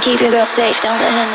to keep your girl safe. Don't let her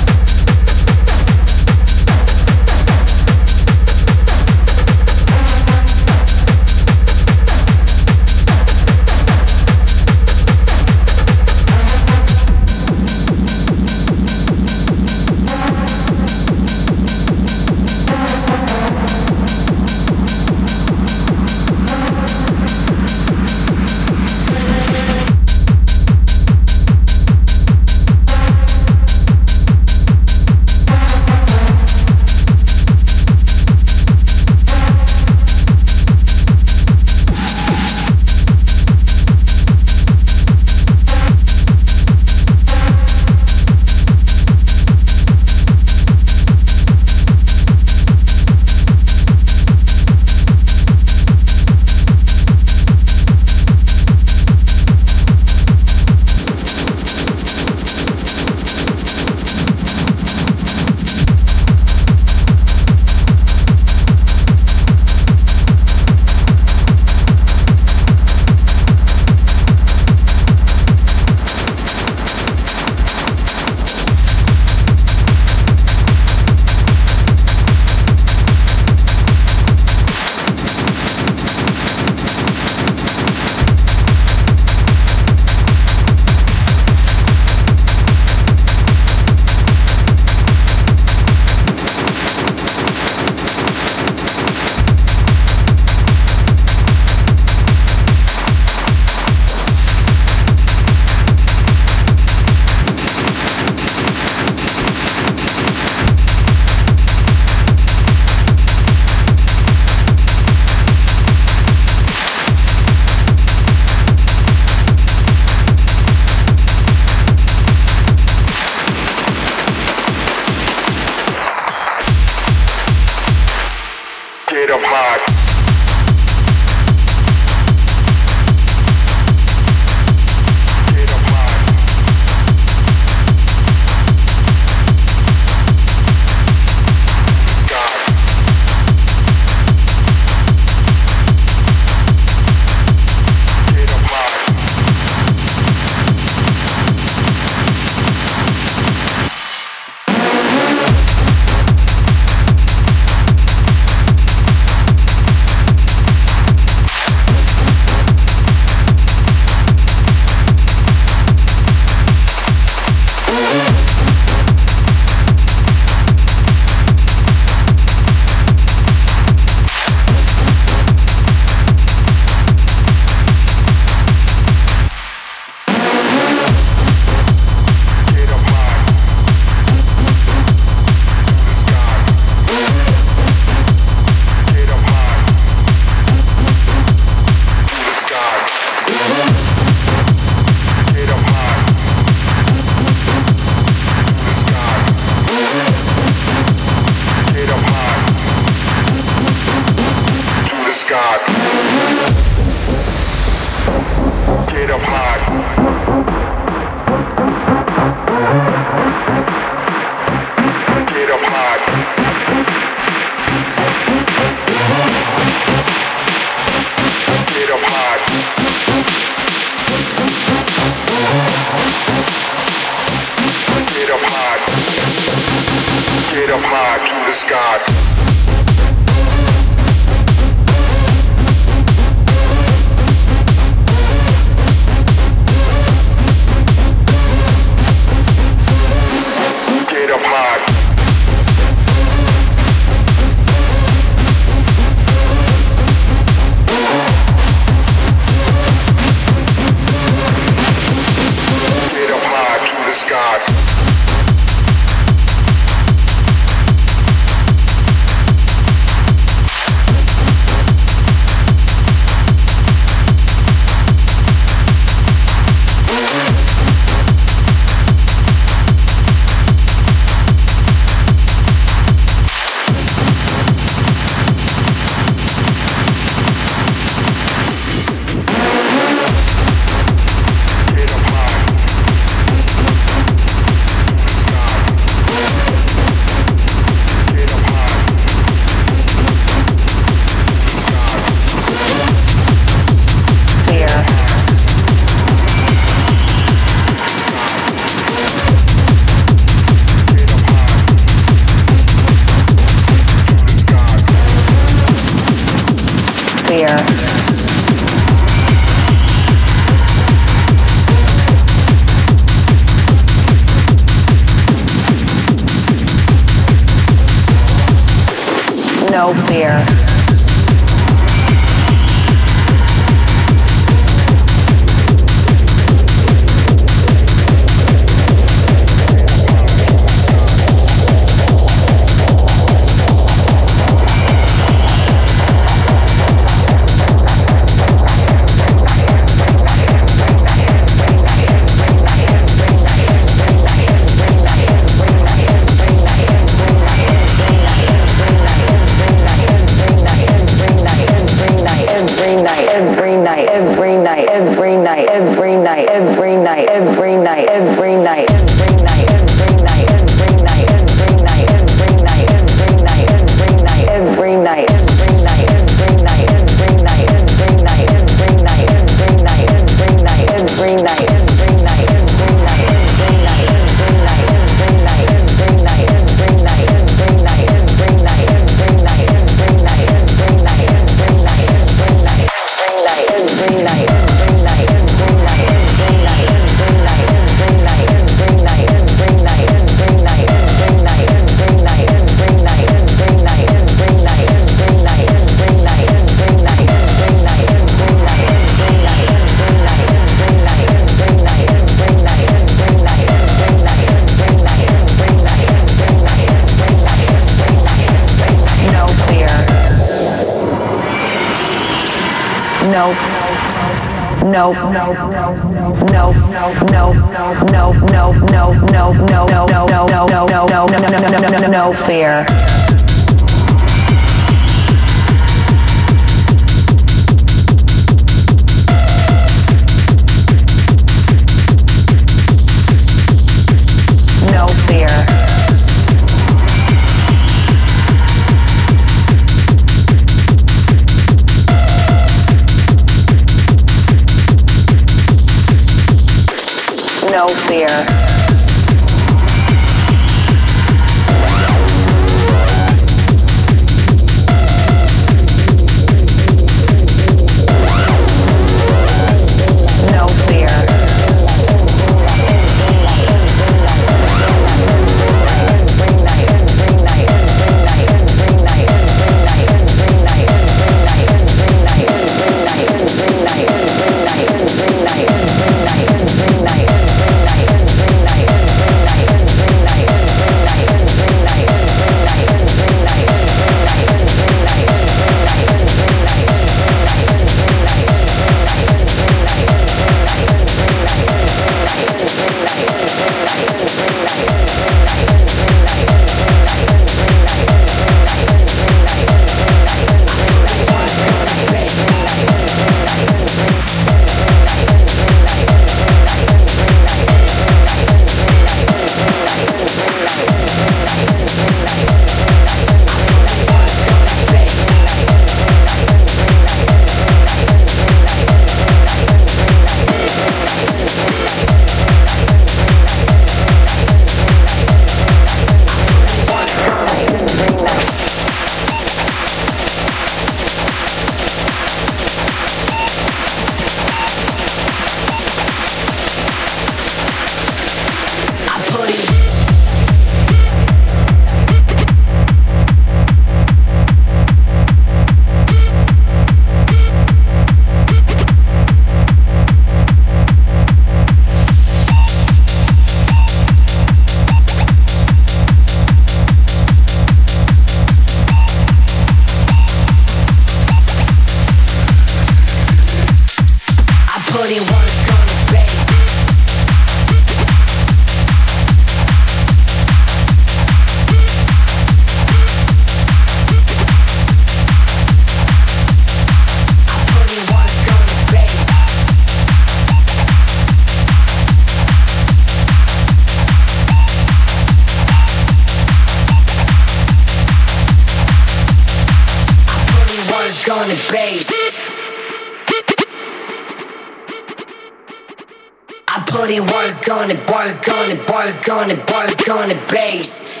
on it, work on it, work on it, work on the bass.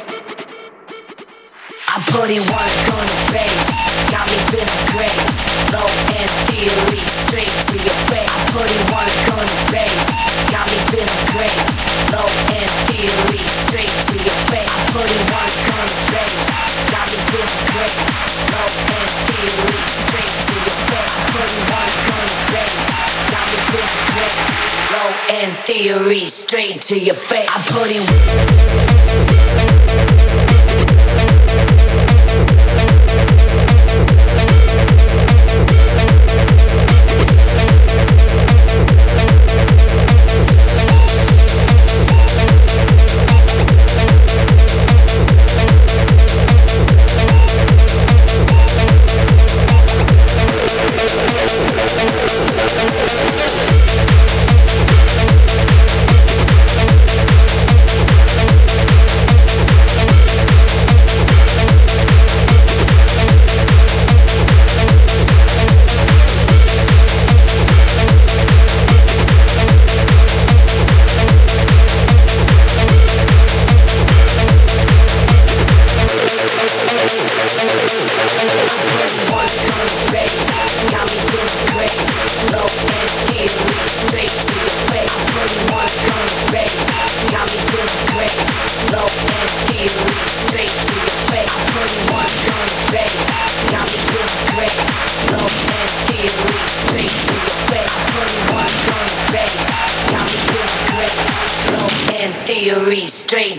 I put in work on the bass, got me feeling great. Low end theory, straight to your face. I put in work on the bass, got me feeling great. Low end theory, straight to your face. I put in work on the bass, got me feeling great. Low end theory, straight to your face. I put in work on the bass, got me feeling great. Low end theory, straight to your face. I put in.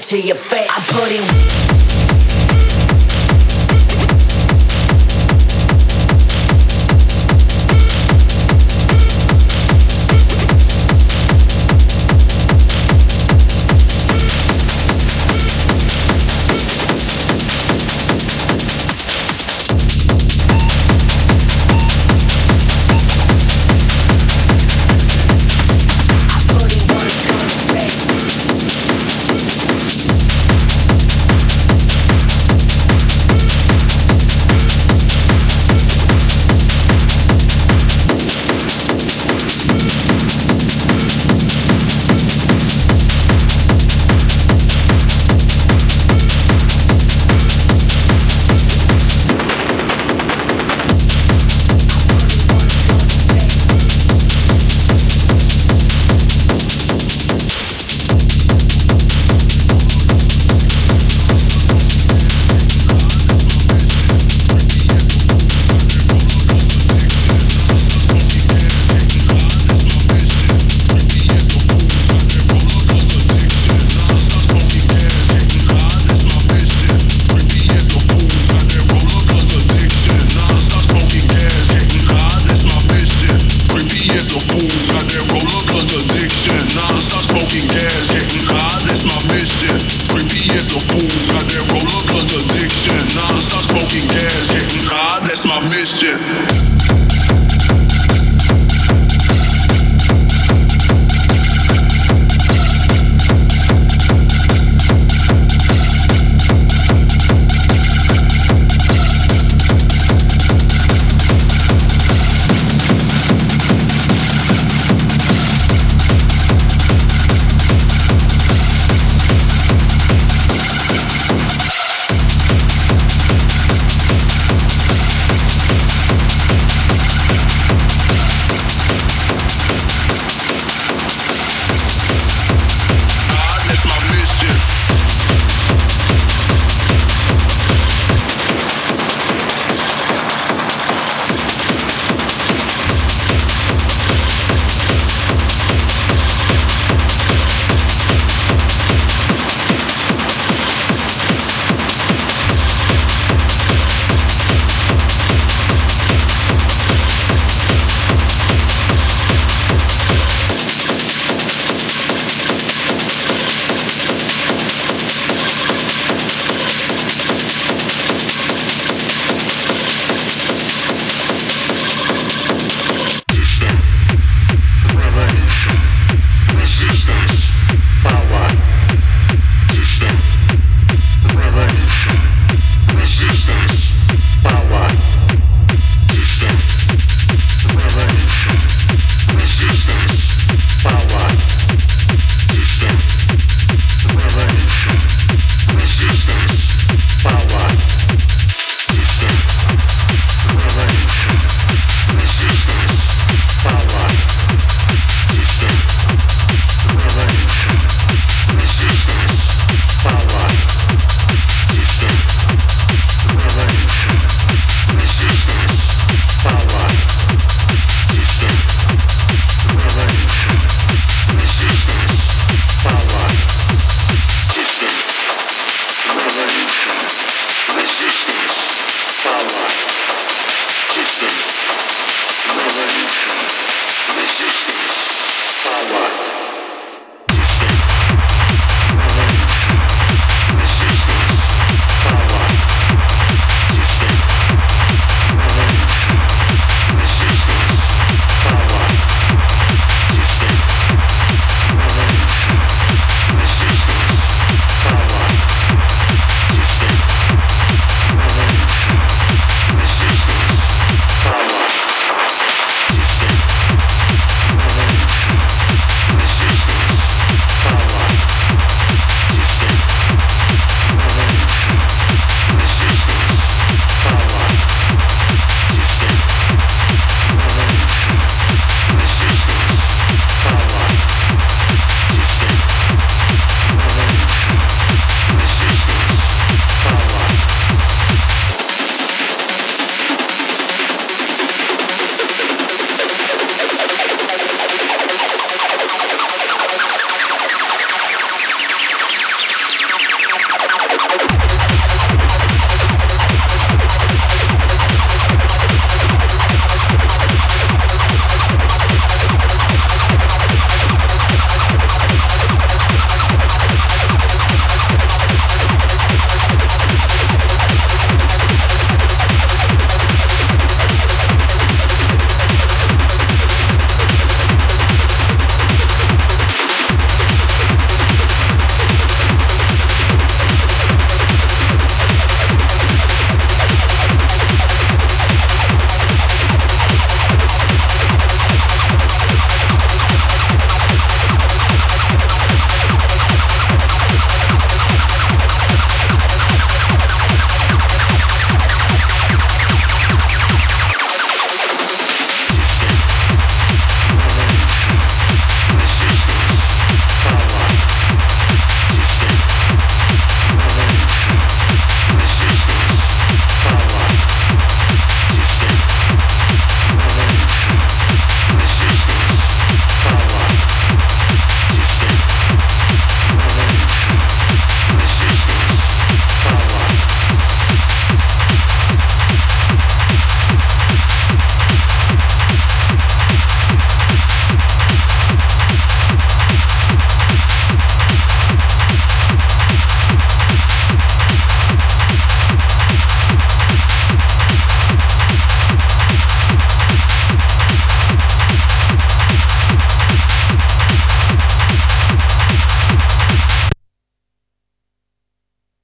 To your face. I put it.